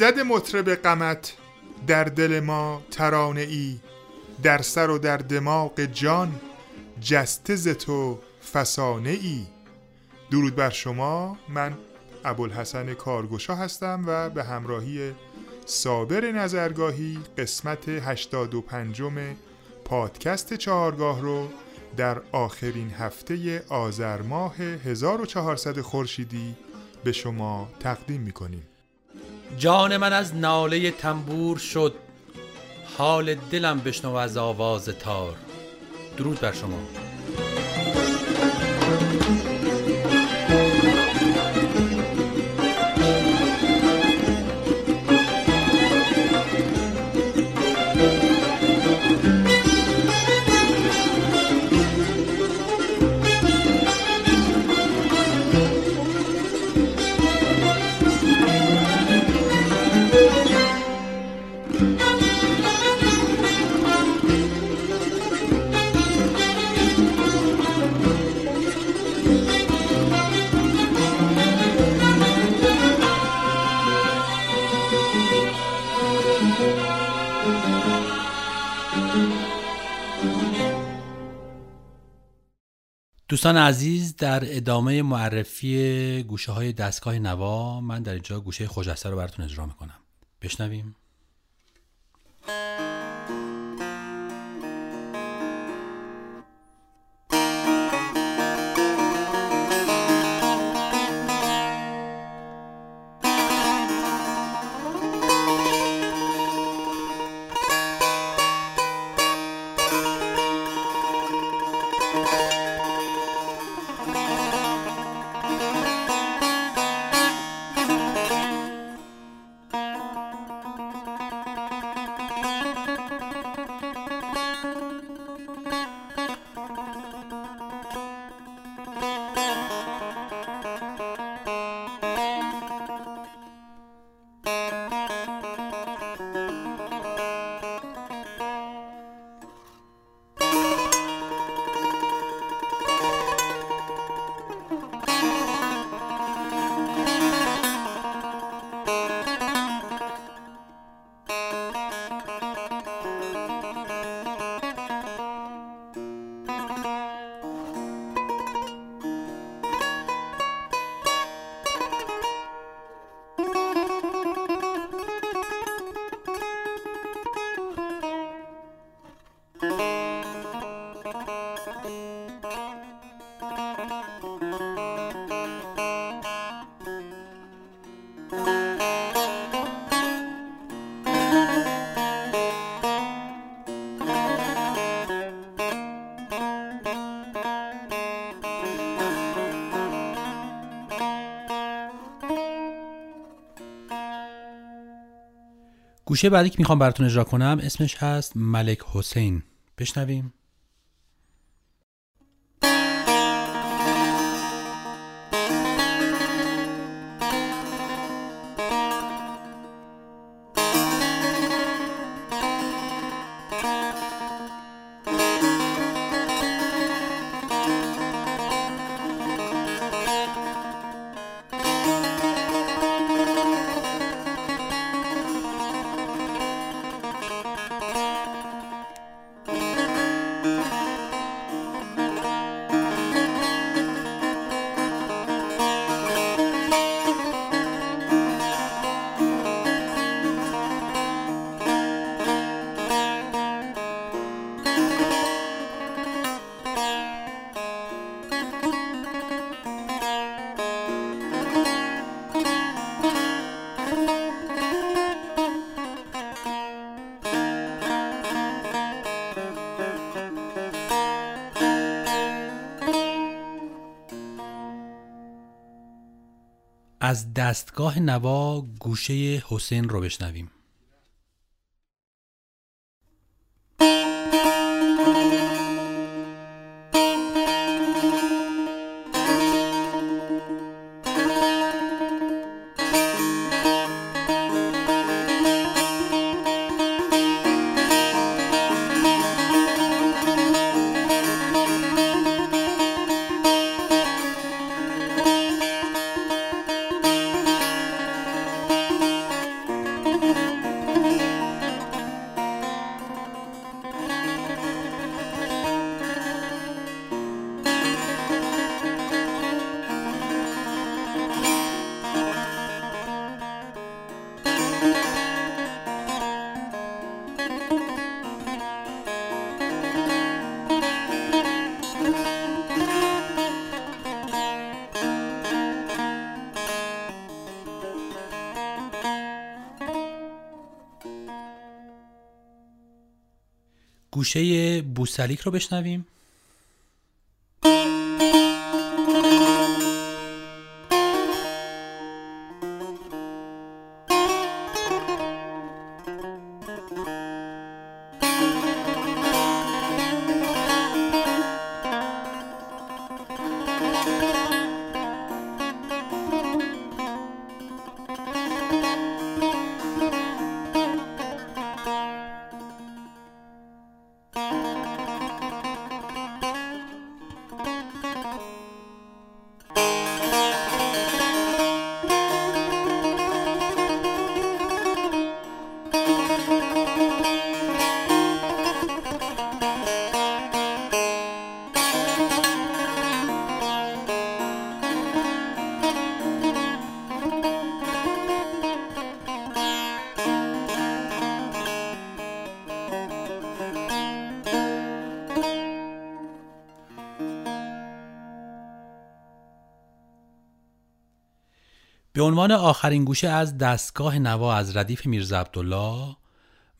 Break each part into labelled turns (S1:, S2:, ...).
S1: ای زد مطرب قمت در دل ما ترانه ای. در سر و در دماغ جان جسته ز تو فسانه ای. درود بر شما. من ابوالحسن کارگوشا هستم و به همراهی صابر نظرگاهی قسمت 85 پادکست چهارگاه رو در آخرین هفته آذر ماه 1400 خورشیدی به شما تقدیم می‌کنیم.
S2: جان من از ناله تنبور شد. حال دلم بشنو از آواز تار. درود بر شما. دوستان عزیز در ادامه معرفی گوشه های دستگاه نوا من در اینجا گوشه خوشسته رو براتون اجرا می‌کنم. بشنویم. گوشه بعدی که می‌خوام براتون اجرا کنم اسمش هست ملک حسین. بشنویم. از دستگاه نوا گوشه حسین رو بشنویم. گوشه بوسلیک رو بشنویم. به عنوان آخرین گوشه از دستگاه نوا از ردیف میرزا عبدالله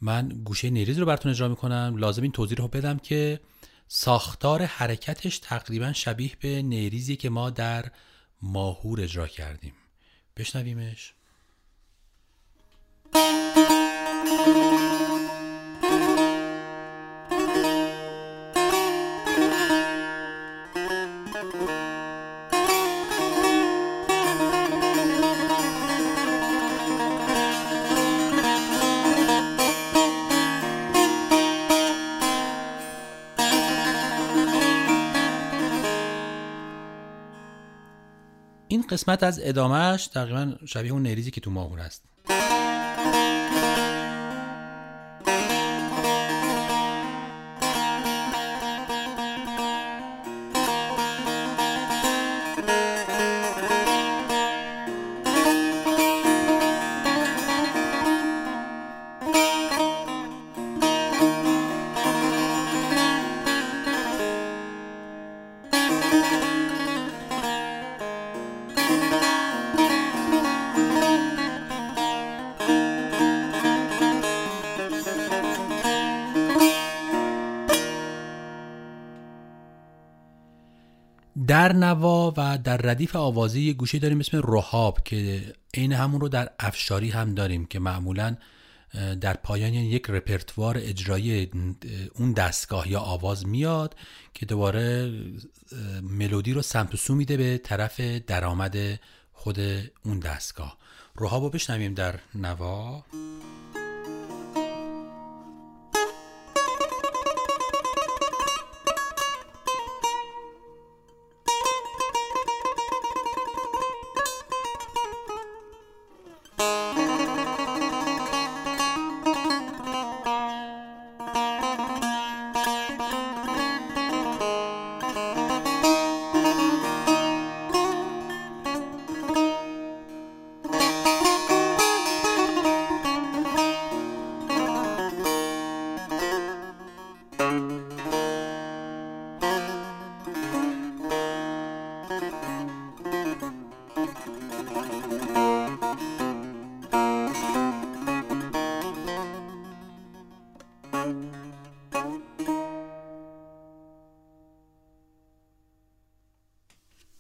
S2: من گوشه نیریز رو براتون اجرا می‌کنم. لازم این توضیح رو بدم که ساختار حرکتش تقریبا شبیه به نیریزی که ما در ماهور اجرا کردیم. بشنویمش. این قسمت از ادامهش تقریبا شبیه اون نریزی که تو ماهور است در نوا و در ردیف آوازی یه گوشه داریم اسم روحاب که عین همون رو در افشاری هم داریم که معمولا در پایان یک رپرتوار اجرایی اون دستگاه یا آواز میاد که دوباره ملودی رو سمت سو میده به طرف درآمد خود اون دستگاه. روحاب رو بشنویم در نوا.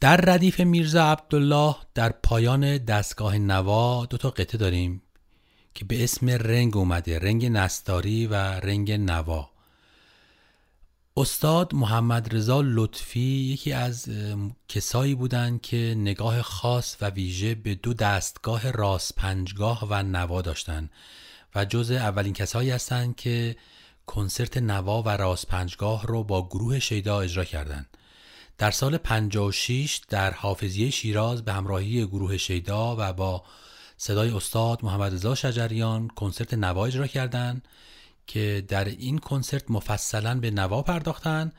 S2: در ردیف میرزا عبدالله در پایان دستگاه نوا دو تا قطعه داریم که به اسم رنگ اومده رنگ نستاری و رنگ نوا استاد محمد رضا لطفی یکی از کسایی بودند که نگاه خاص و ویژه به دو دستگاه راست پنجگاه و نوا داشتند و جز اولین کسایی هستند که کنسرت نوا و راست پنجگاه رو با گروه شیدا اجرا کردند. در سال 56 در حافظیه شیراز به همراهی گروه شیدا و با صدای استاد محمد رضا شجریان کنسرت نوا اجرا کردند که در این کنسرت مفصلا به نوا پرداختن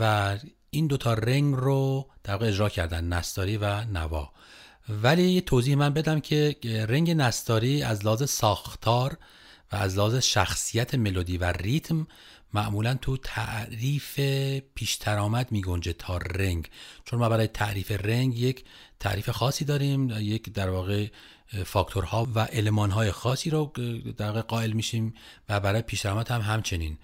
S2: و این دوتا رنگ رو در واقع اجرا کردن نستاری و نوا. ولی یه توضیح من بدم که رنگ نستاری از لحاظ ساختار و از لحاظ شخصیت ملودی و ریتم معمولا تو تعریف پیشتر آمد می گنجه تا رنگ. چون ما برای تعریف رنگ یک تعریف خاصی داریم یک در واقع فاکتورها و المانهای خاصی رو در واقع قائل میشیم و برای پیشتر آمد هم همچنین.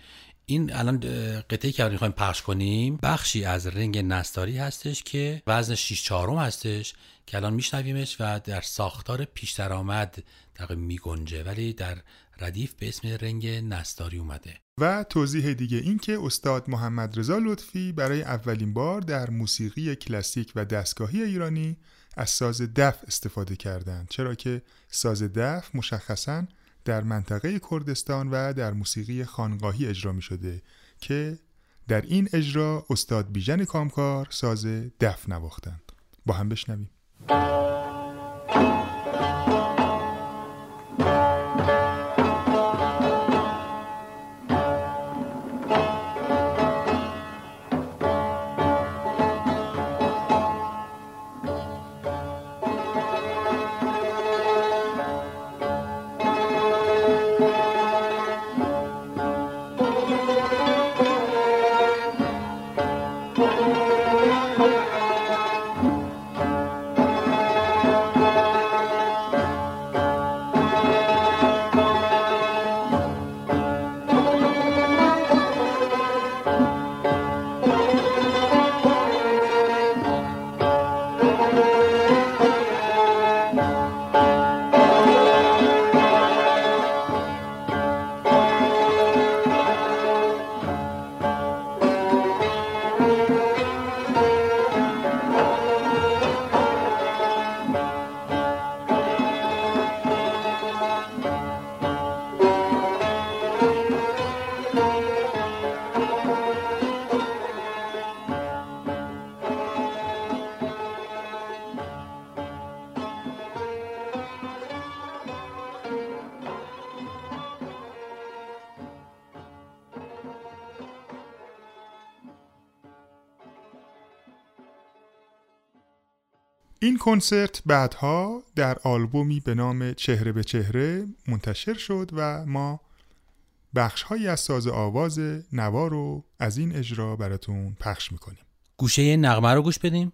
S2: این الان قطعی که می‌خوایم پخش کنیم بخشی از رنگ نستاری هستش که وزن 6 چهارم هستش که الان میشنویمش و در ساختار پیش درآمد در میگنجه ولی در ردیف به اسم رنگ نستاری اومده.
S3: و توضیح دیگه این که استاد محمد رضا لطفی برای اولین بار در موسیقی کلاسیک و دستگاهی ایرانی از ساز دف استفاده کردند چرا که ساز دف مشخصا در منطقه کردستان و در موسیقی خانقاهی اجرا می شده که در این اجرا استاد بیژن کامکار ساز دف نواختند. با هم بشنویم. این کنسرت بعدها در آلبومی به نام چهره به چهره منتشر شد و ما بخشهایی از ساز آواز نوا رو از این اجرا براتون پخش می‌کنیم.
S2: گوشه نغمه رو گوش بدیم.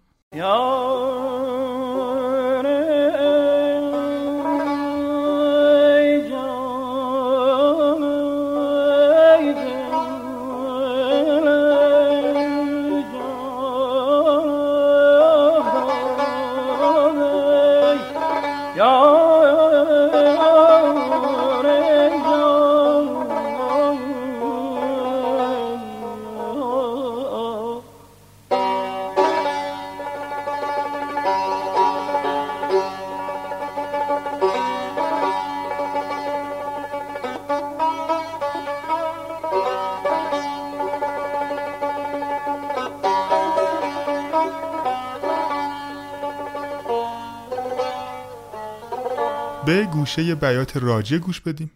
S3: به گوشه بیات راجه گوش بدیم.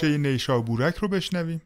S3: گوشه نیشابورک رو بشنویم.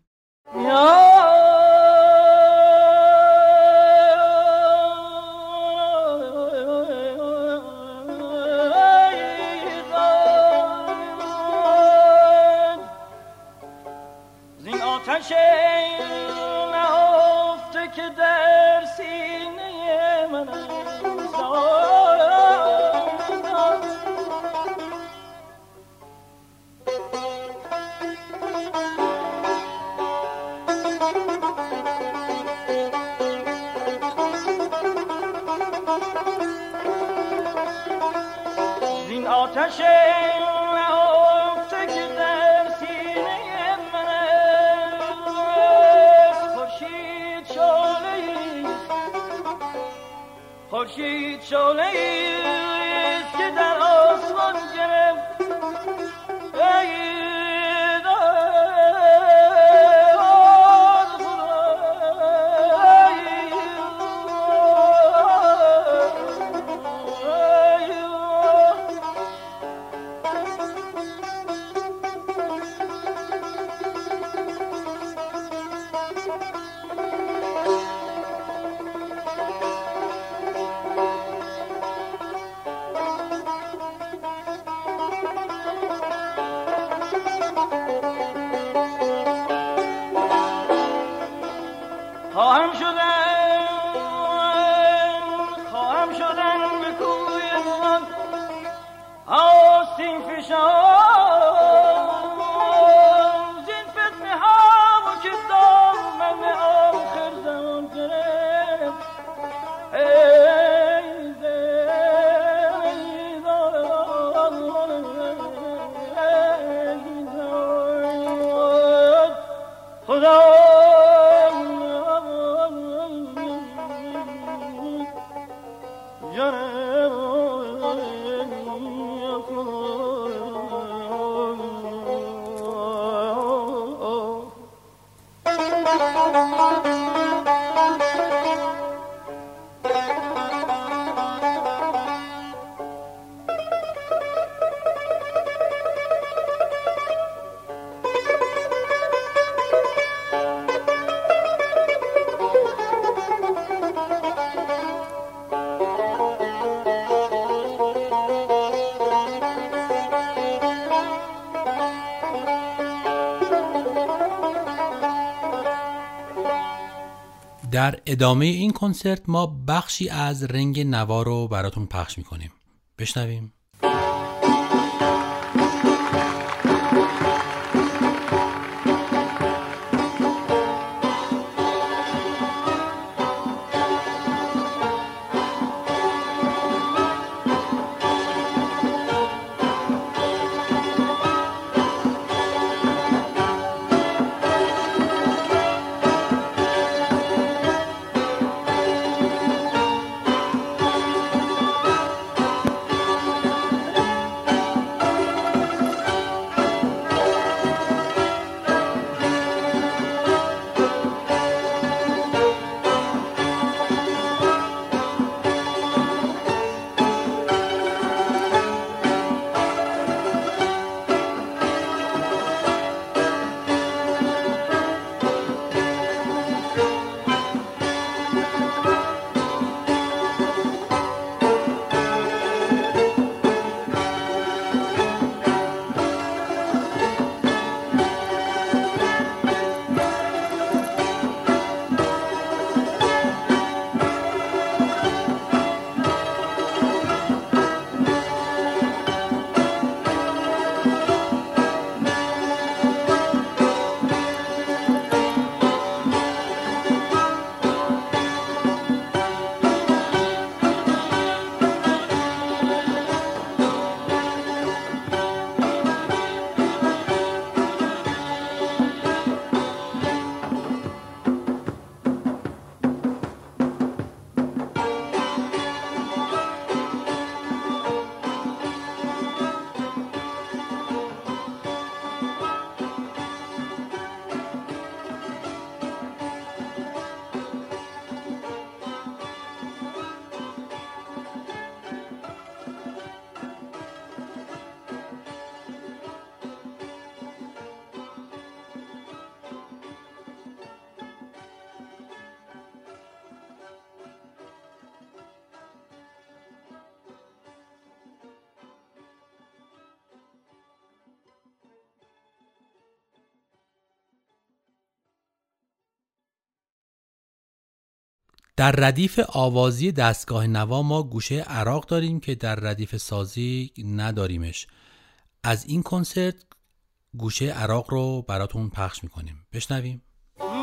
S4: گره رو می در
S2: ادامه این کنسرت ما بخشی از رنگ نوا رو براتون پخش می‌کنیم. بشنویم. در ردیف آوازی دستگاه نوا ما گوشه عراق داریم که در ردیف سازی نداریمش. از این کنسرت گوشه عراق رو براتون پخش می‌کنیم. بشنویم.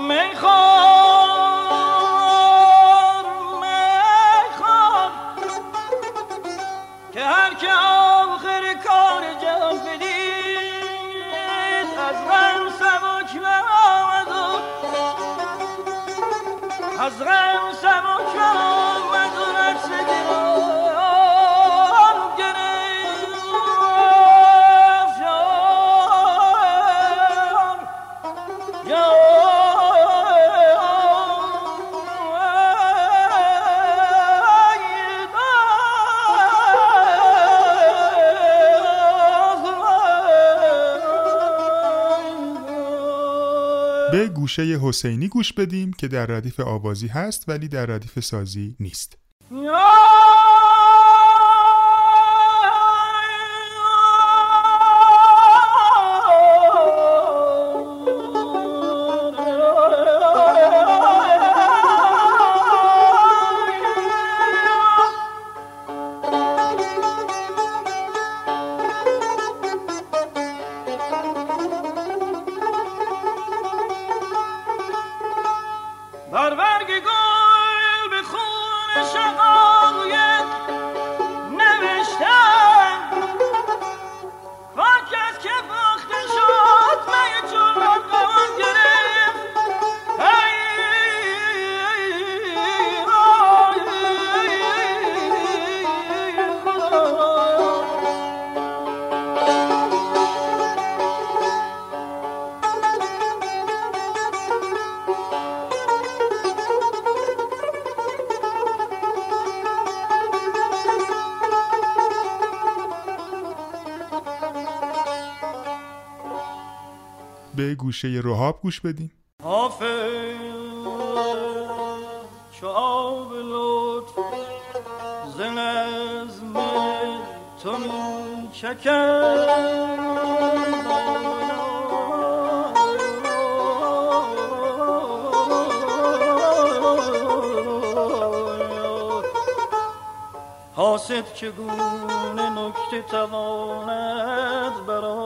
S3: میخوار میخوار که هر که آخر از غم سبک
S1: گوشه حسینی گوش بدیم که در ردیف آوازی هست ولی در ردیف سازی نیست. گوشه رهاب گوش بدیم.
S3: حافظ چو آب حاسد چگونه نکته تواند بران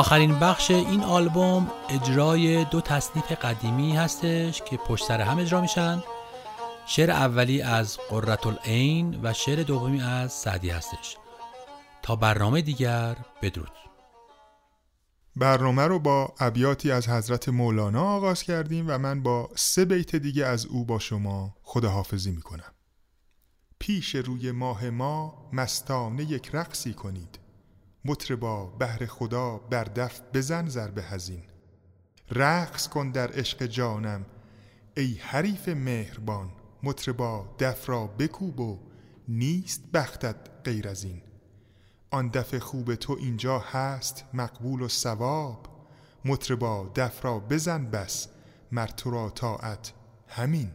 S2: آخرین بخش این آلبوم اجرای دو تصنیف قدیمی هستش که پشت سر هم اجرا میشن. شعر اولی از قررت العین و شعر دومی از سعدی هستش. تا برنامه دیگر بدرود.
S1: برنامه رو با ابیاتی از حضرت مولانا آغاز کردیم و من با سه بیت دیگه از او با شما خداحافظی می‌کنم. پیش روی ماه ما مستانه یک رقصی کنید. مطربا بهر خدا بر دف بزن ضرب هزین رقص کن در عشق جانم ای حریف مهربان. مطربا دف را بکوب و نیست بختت غیر از این. آن دف خوب تو اینجا هست مقبول و ثواب. مطربا دف را بزن بس مر تو را طاعت همین.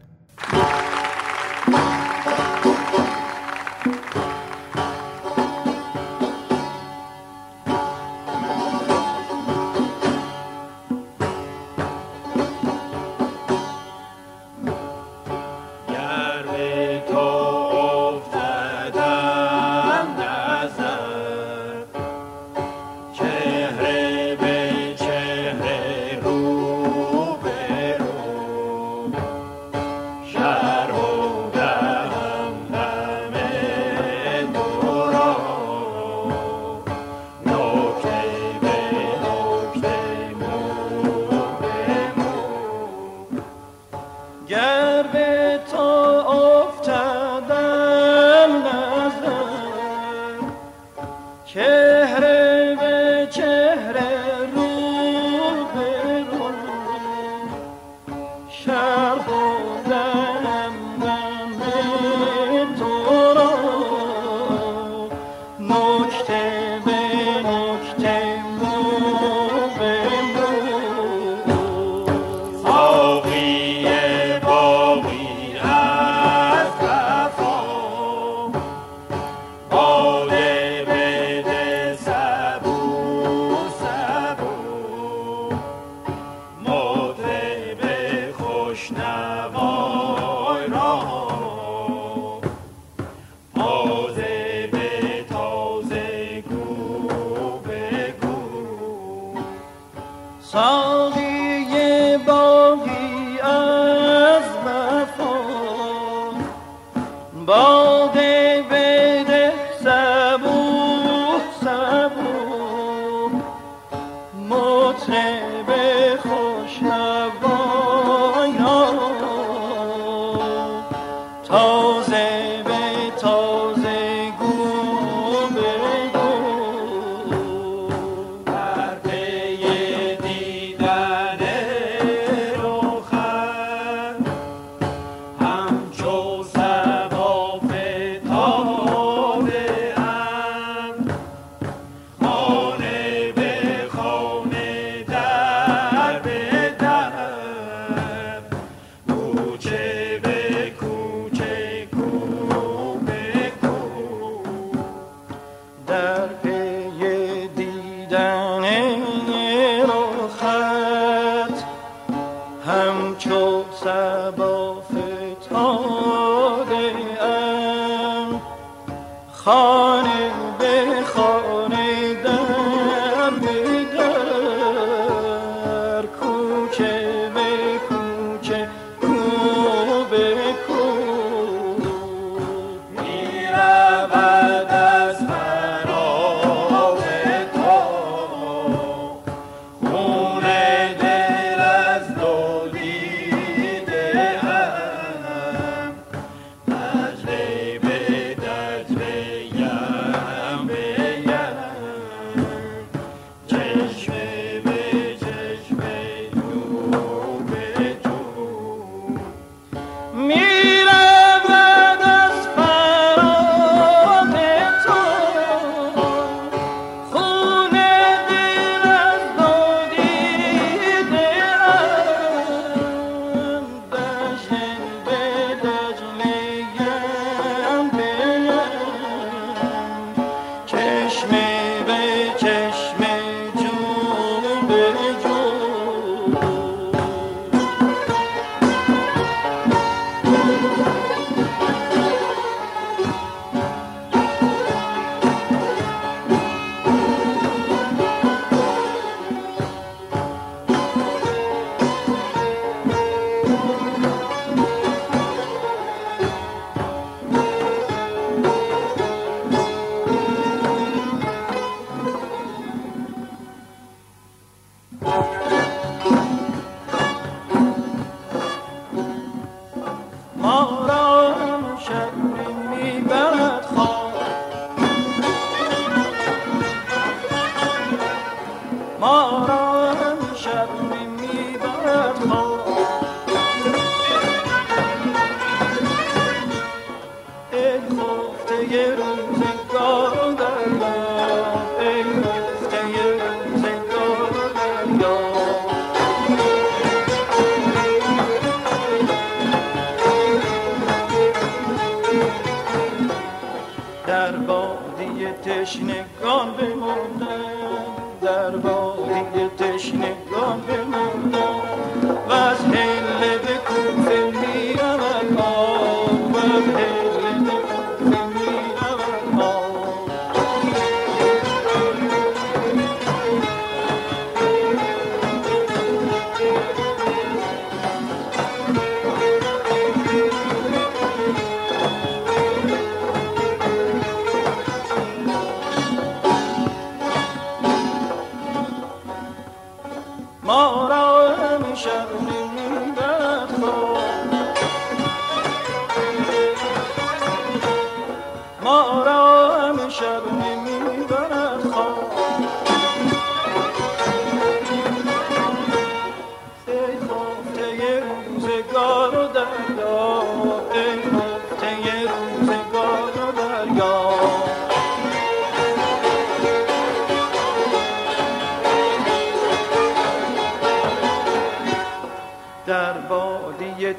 S3: Jose. در بادی تشنگان بمونده در بادی تشنگان بمونده و از هله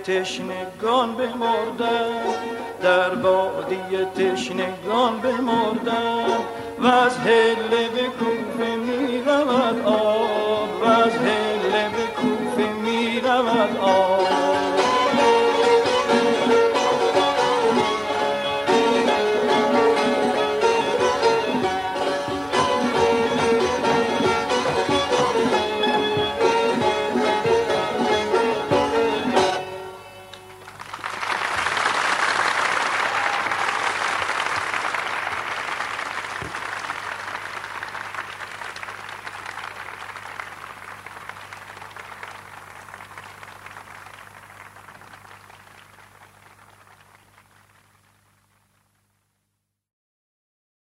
S3: تشنگان بمردم در وادی تشنگان بمردم و از هله به کوفه می رود